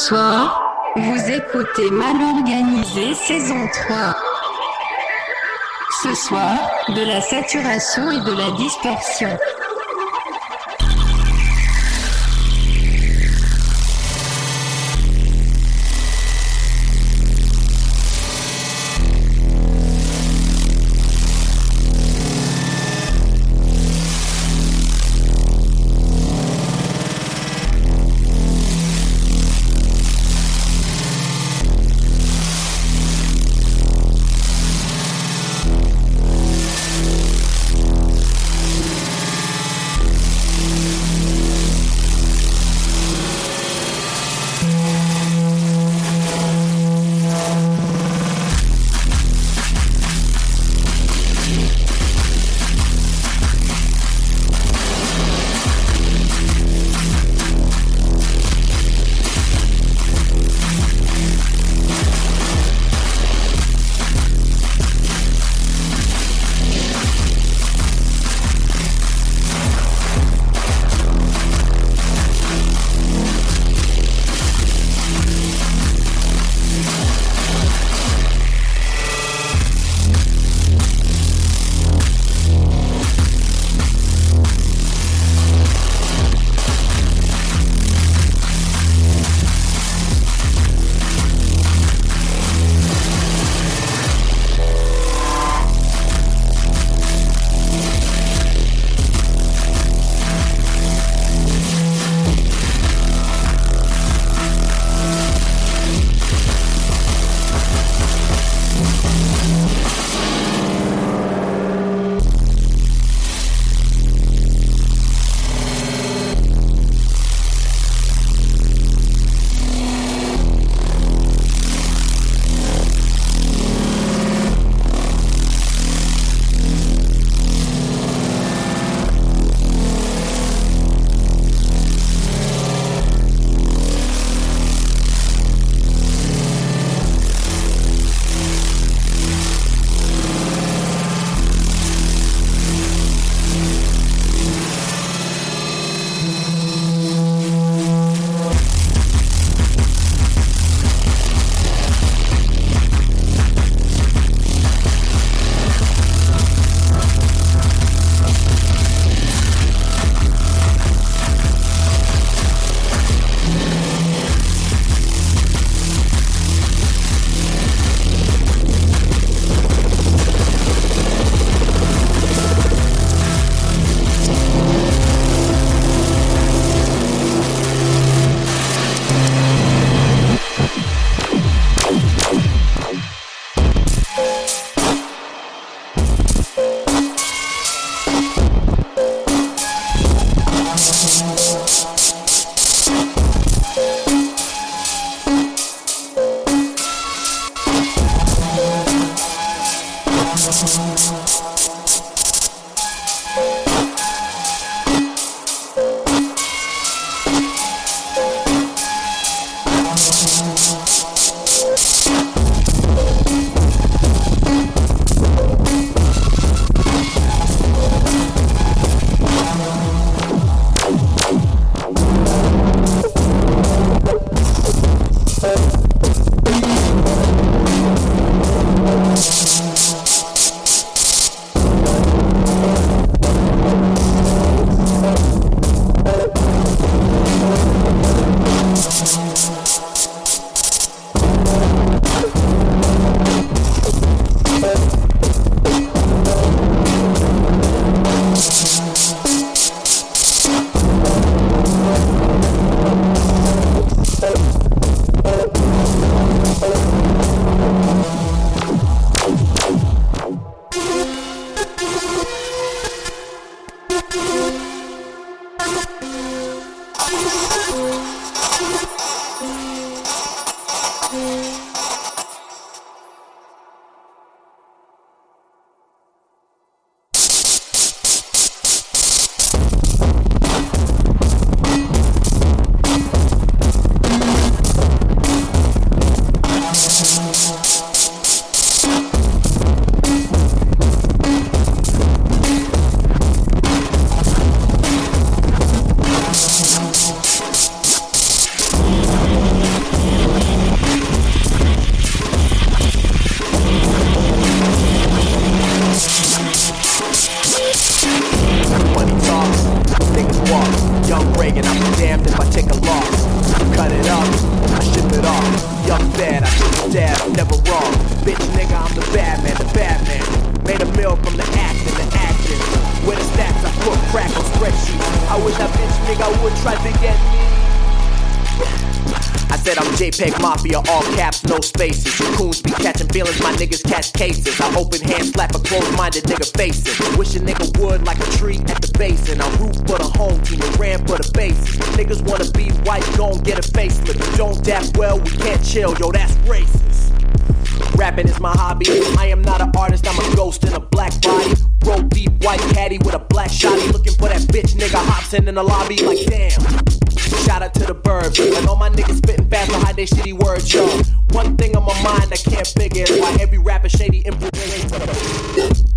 Bonsoir, vous écoutez Mal organisé saison 3. Ce soir, de la saturation et de la dispersion. JPEGMAFIA, all caps, no spaces. Coons be catching feelings, my niggas catch cases. I open hand slap a closed minded nigga faces. Wish a nigga would like a tree at the base. And I root for the home team and ran for the base. Niggas wanna be white, gon' get a facelift. Don't that well, we can't chill, yo, that's racist. Rapping is my hobby. I am not an artist, I'm a ghost in a black body. Roll deep white caddy with a black shotty. Looking for that bitch nigga Hobson in the lobby, like damn. Shout out to the burbs. And all my niggas spitting fast behind their shitty words, yo. One thing on my mind I can't figure is why every rapper shady and implements.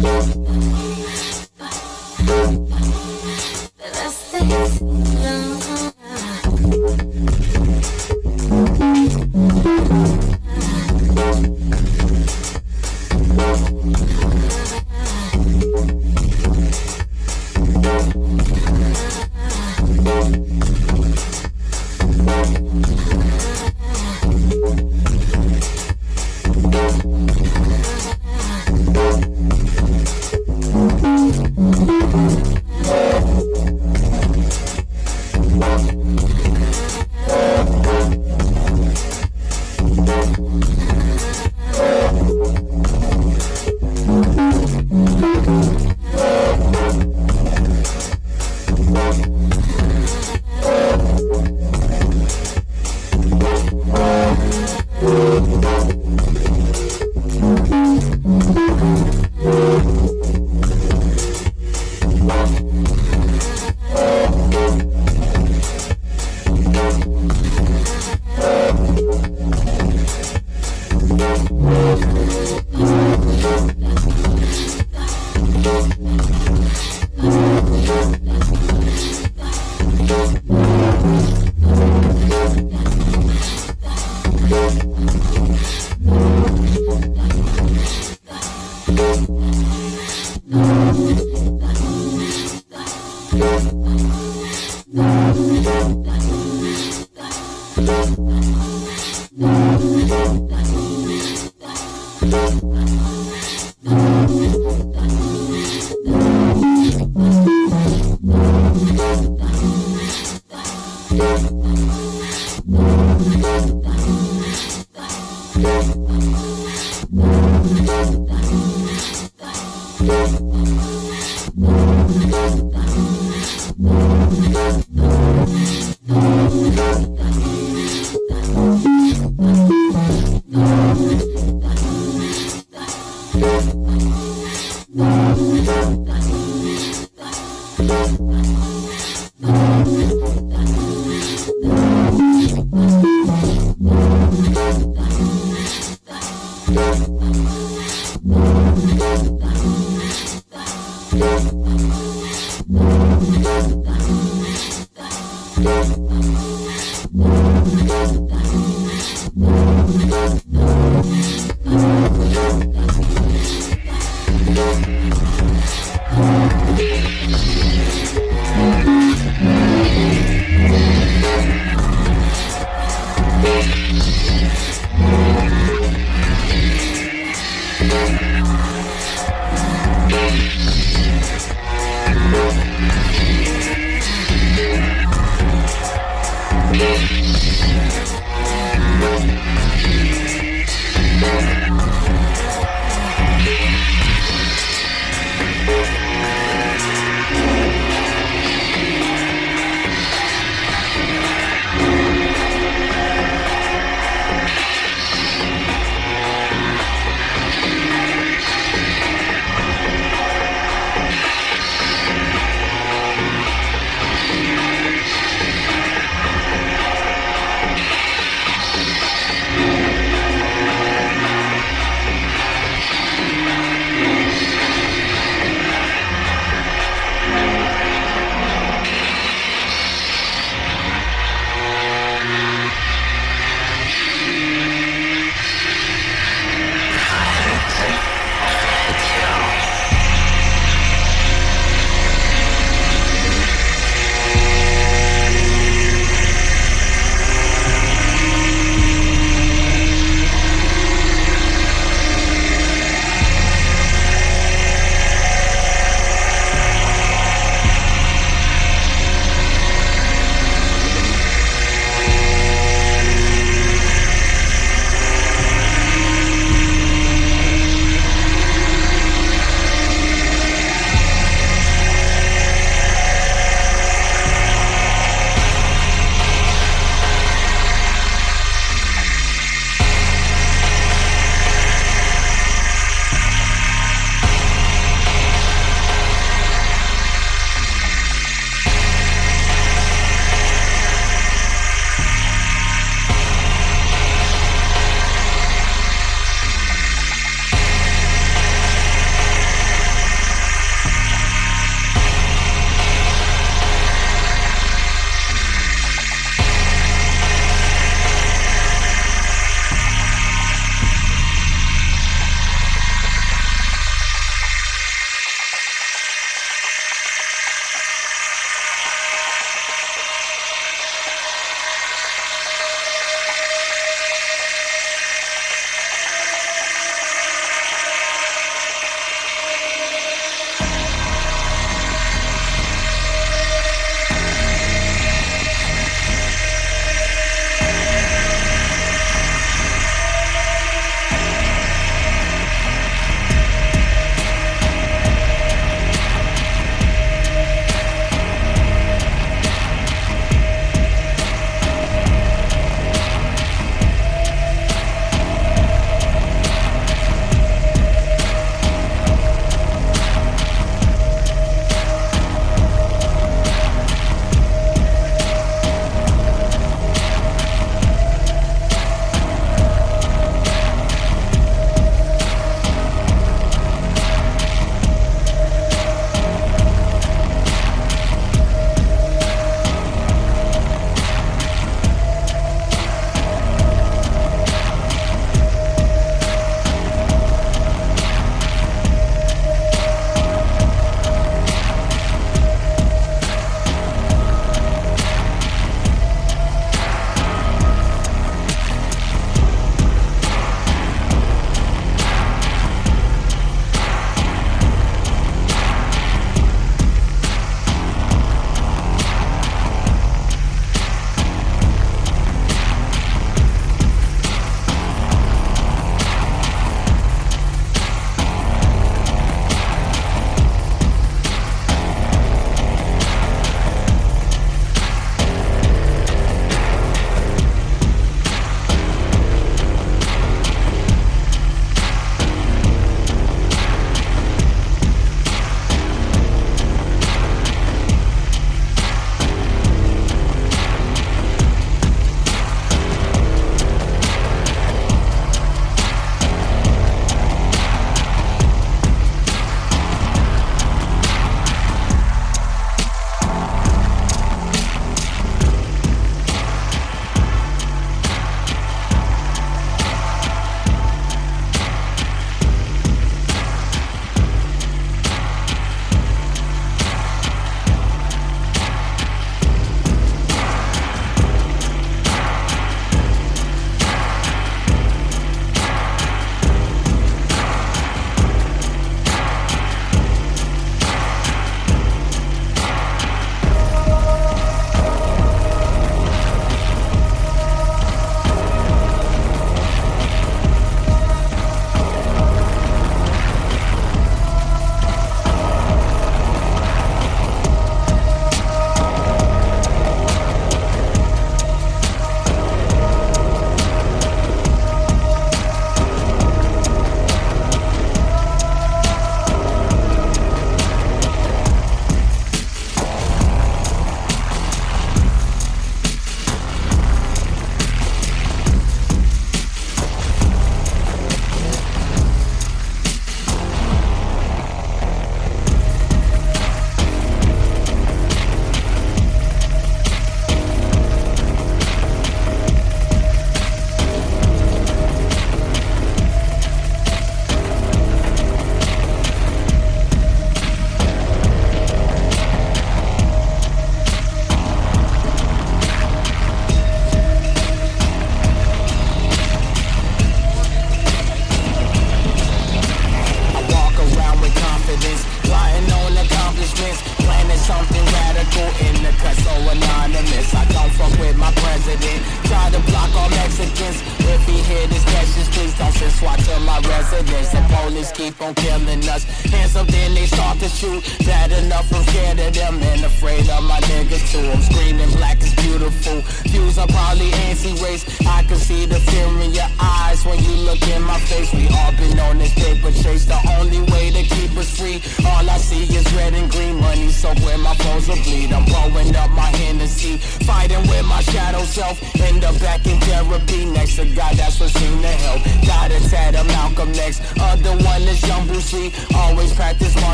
Música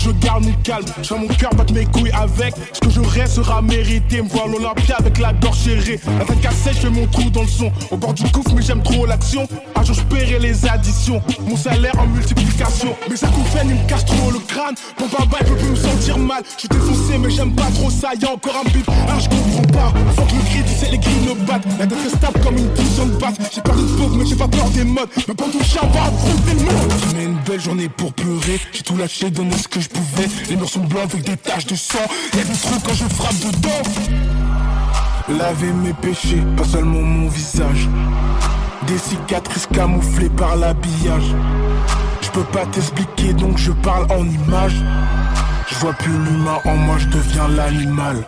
je garde mon calme. Je mon cœur battre mes couilles avec. Ce que je reste sera mérité. Me voir l'Olympia avec la gorge serrée. La tête cassée, je fais mon trou dans le son. Au bord du gouffre, mais j'aime trop l'action. Un jour, je paierai les additions. Mon salaire en multiplication. Mes acouphènes, ils me cassent trop le crâne. Mon baba, il peut plus me sentir mal. Je suis défoncé, mais j'aime pas trop ça. Y'a encore un bip, ah, je comprends pas. Faut que le cri, tu les grilles me battent. La tête stable comme une puissance de basse. J'ai peur d'être pauvre, mais j'ai pas peur des modes. Mais pour tout chien, va affronter le monde. Belle journée pour pleurer. J'ai tout lâché, donné ce que je pouvais. Les murs sont blancs avec des taches de sang. Y'a des trous quand je frappe dedans. Laver mes péchés, pas seulement mon visage. Des cicatrices camouflées par l'habillage. Je peux pas t'expliquer donc je parle en images. Je vois plus l'humain en moi, je deviens l'animal.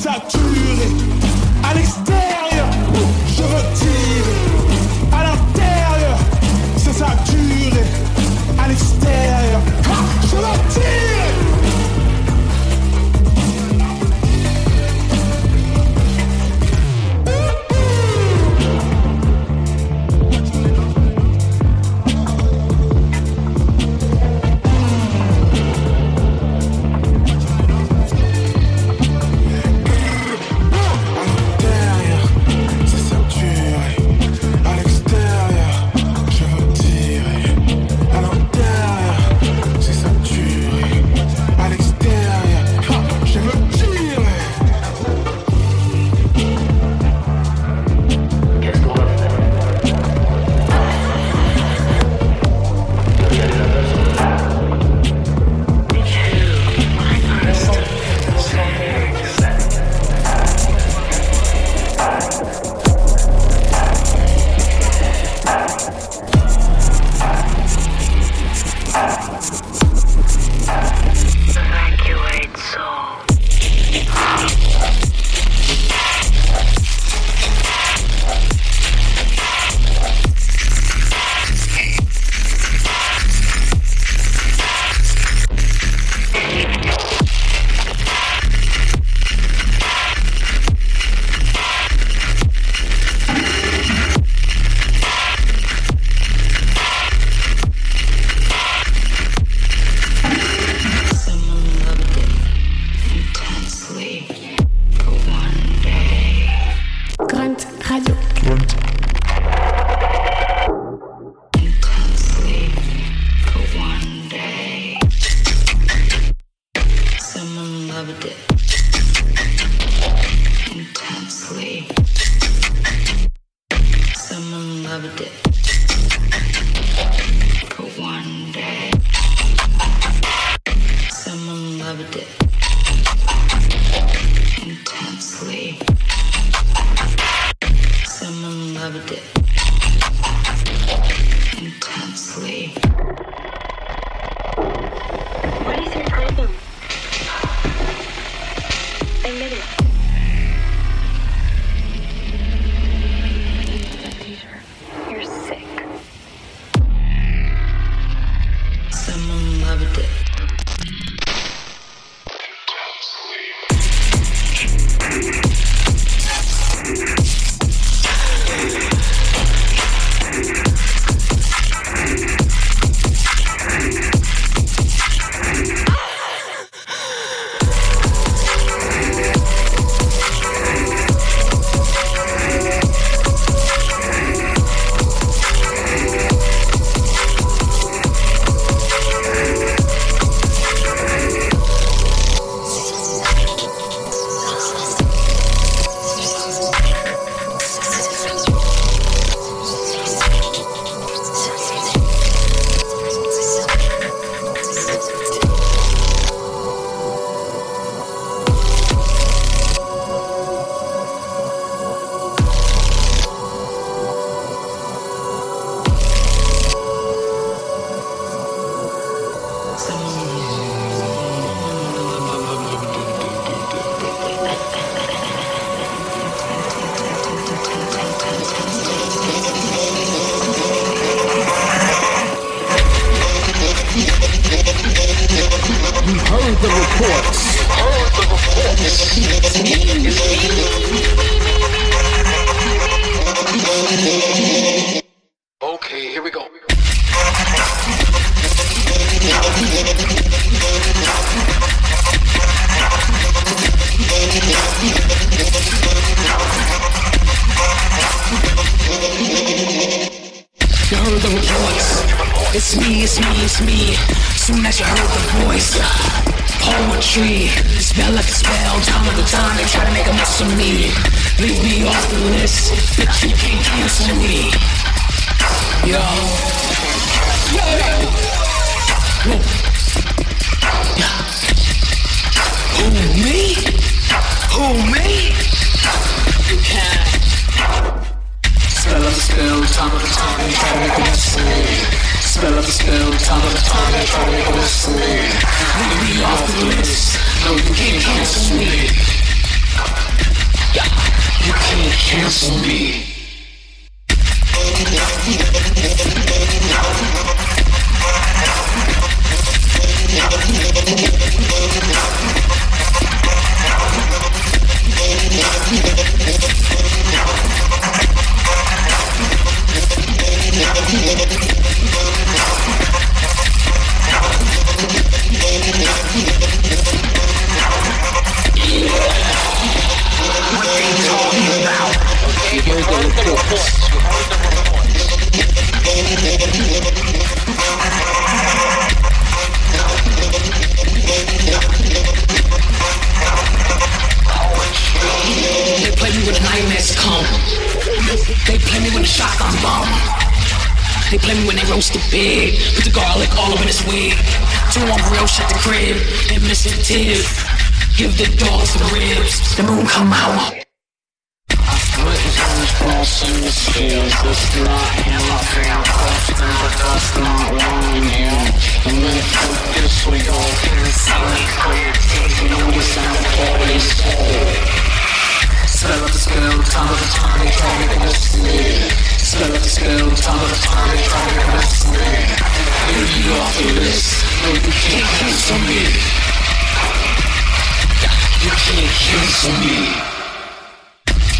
C'est ça Soon as you heard the voice. Poetry, spell like a spell. Time the time they try to make a mess of me. Leave me off the list, but you can't cancel me. Yo. Yo. Whoa. Who, me? Who, me? You can't. Spell the spell, time the time, they try to make a mess of me. Spell of the spell, time of the time, they try to me. Leave me off the list. No, you can't cancel me. You can't cancel me. They play me when the nightmares come. They play me with a shotgun bum. They play me when they roast a pig, put the moon come They the garlic all over his wig. Two on real shut the crib and miss the tip. Give the dogs the ribs. The moon come out. Spell of the spell, time of the time, try to mess me. Spell of the spell, time of the time, try to of me. You off the list. No, you can't cancel me. You can't cancel me.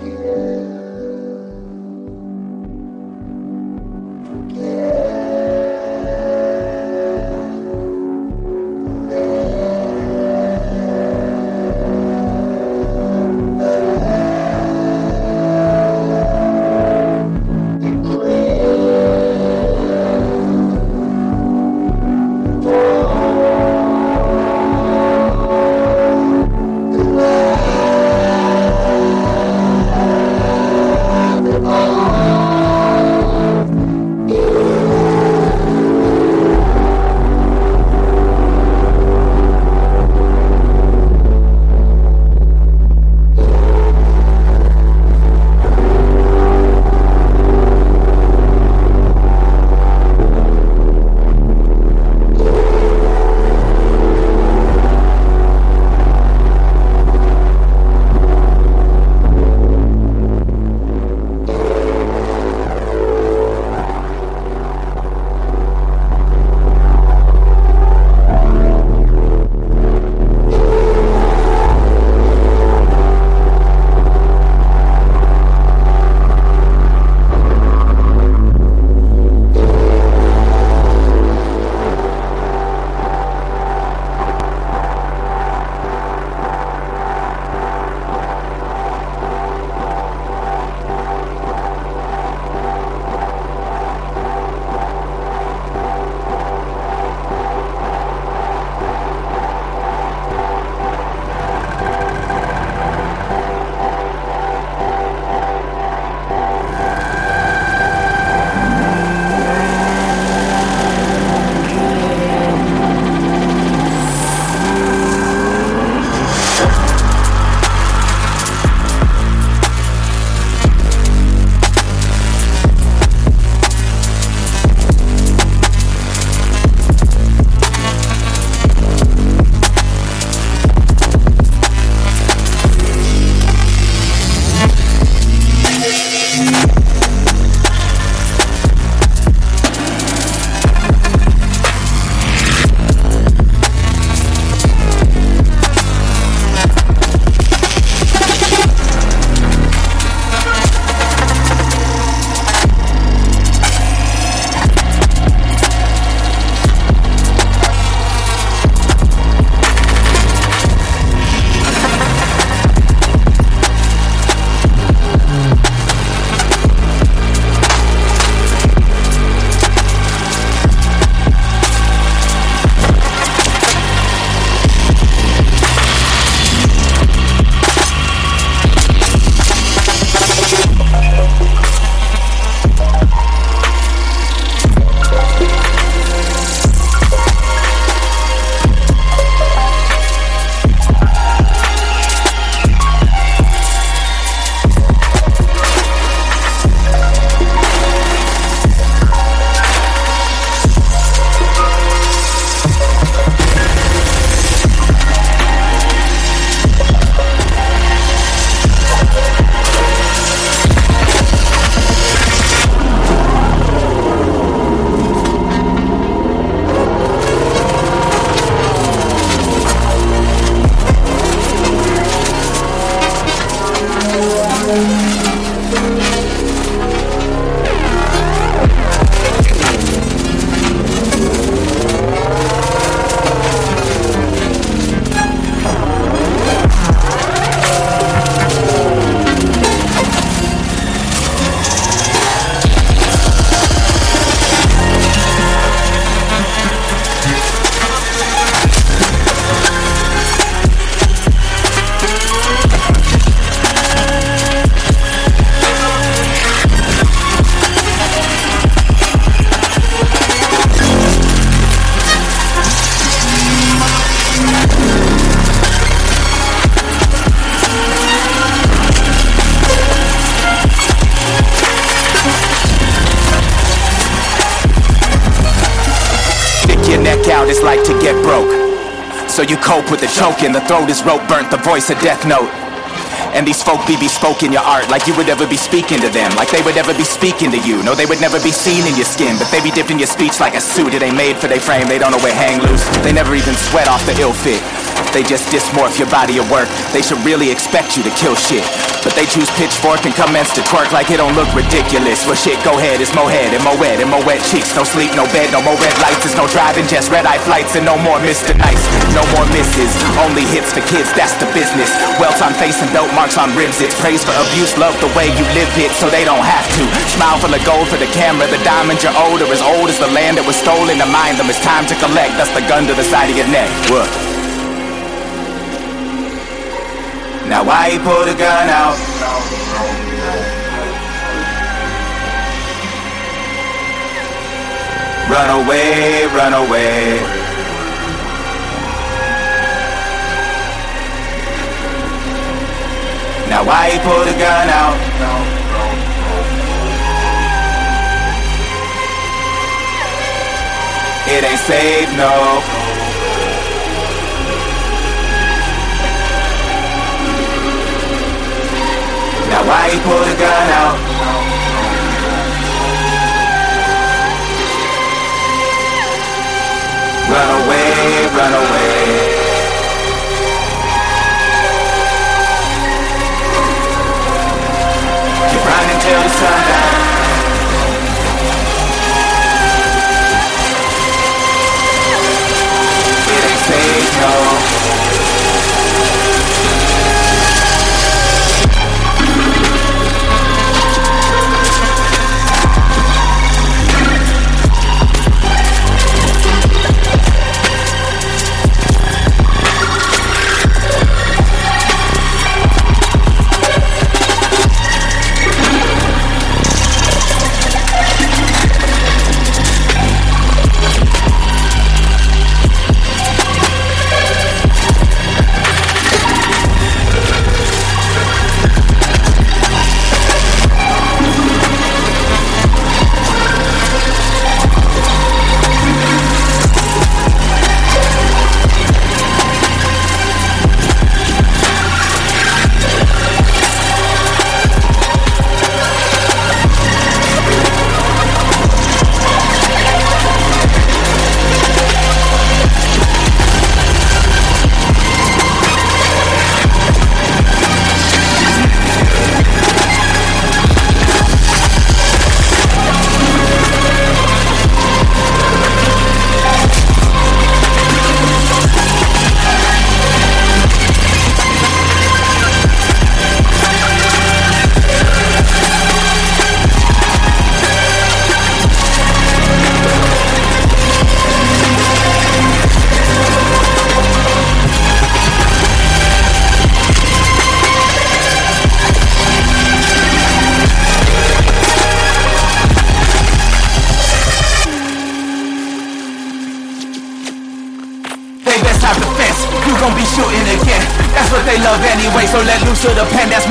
Thank with the throat is rope burnt, the voice a death note. And these folk be bespoke in your art like you would ever be speaking to them, like they would ever be speaking to you. No, they would never be seen in your skin, but they be dipped in your speech like a suit. It ain't made for they frame, they don't know where hang loose. They never even sweat off the ill fit. They just dysmorph your body of work. They should really expect you to kill shit. But they choose pitchfork and commence to twerk like it don't look ridiculous. Well shit, go ahead, it's mo head and mo wet and mo wet cheeks. No sleep, no bed, no more red lights. It's no driving, just red eye flights and no more Mr. Nice. No more misses, only hits for kids, that's the business. Welts on face and belt marks on ribs. It's praise for abuse, love the way you live it so they don't have to. Smile full of gold for the camera, the diamonds you're old are as old as the land that was stolen to mind them. It's time to collect, that's the gun to the side of your neck. What? Now why he pull the gun out? Run away, run away. Now why you pull the gun out? It ain't safe, no. Now why he pull the gun out? Run away,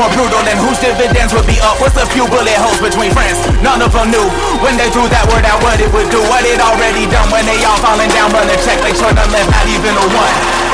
more brutal and whose dividends would be up. What's a few bullet holes between friends? None of them knew. When they threw that word out what it would do. What it already done. When they all falling down Run a check, they sure done left not even a one.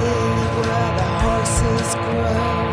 where the horses grow.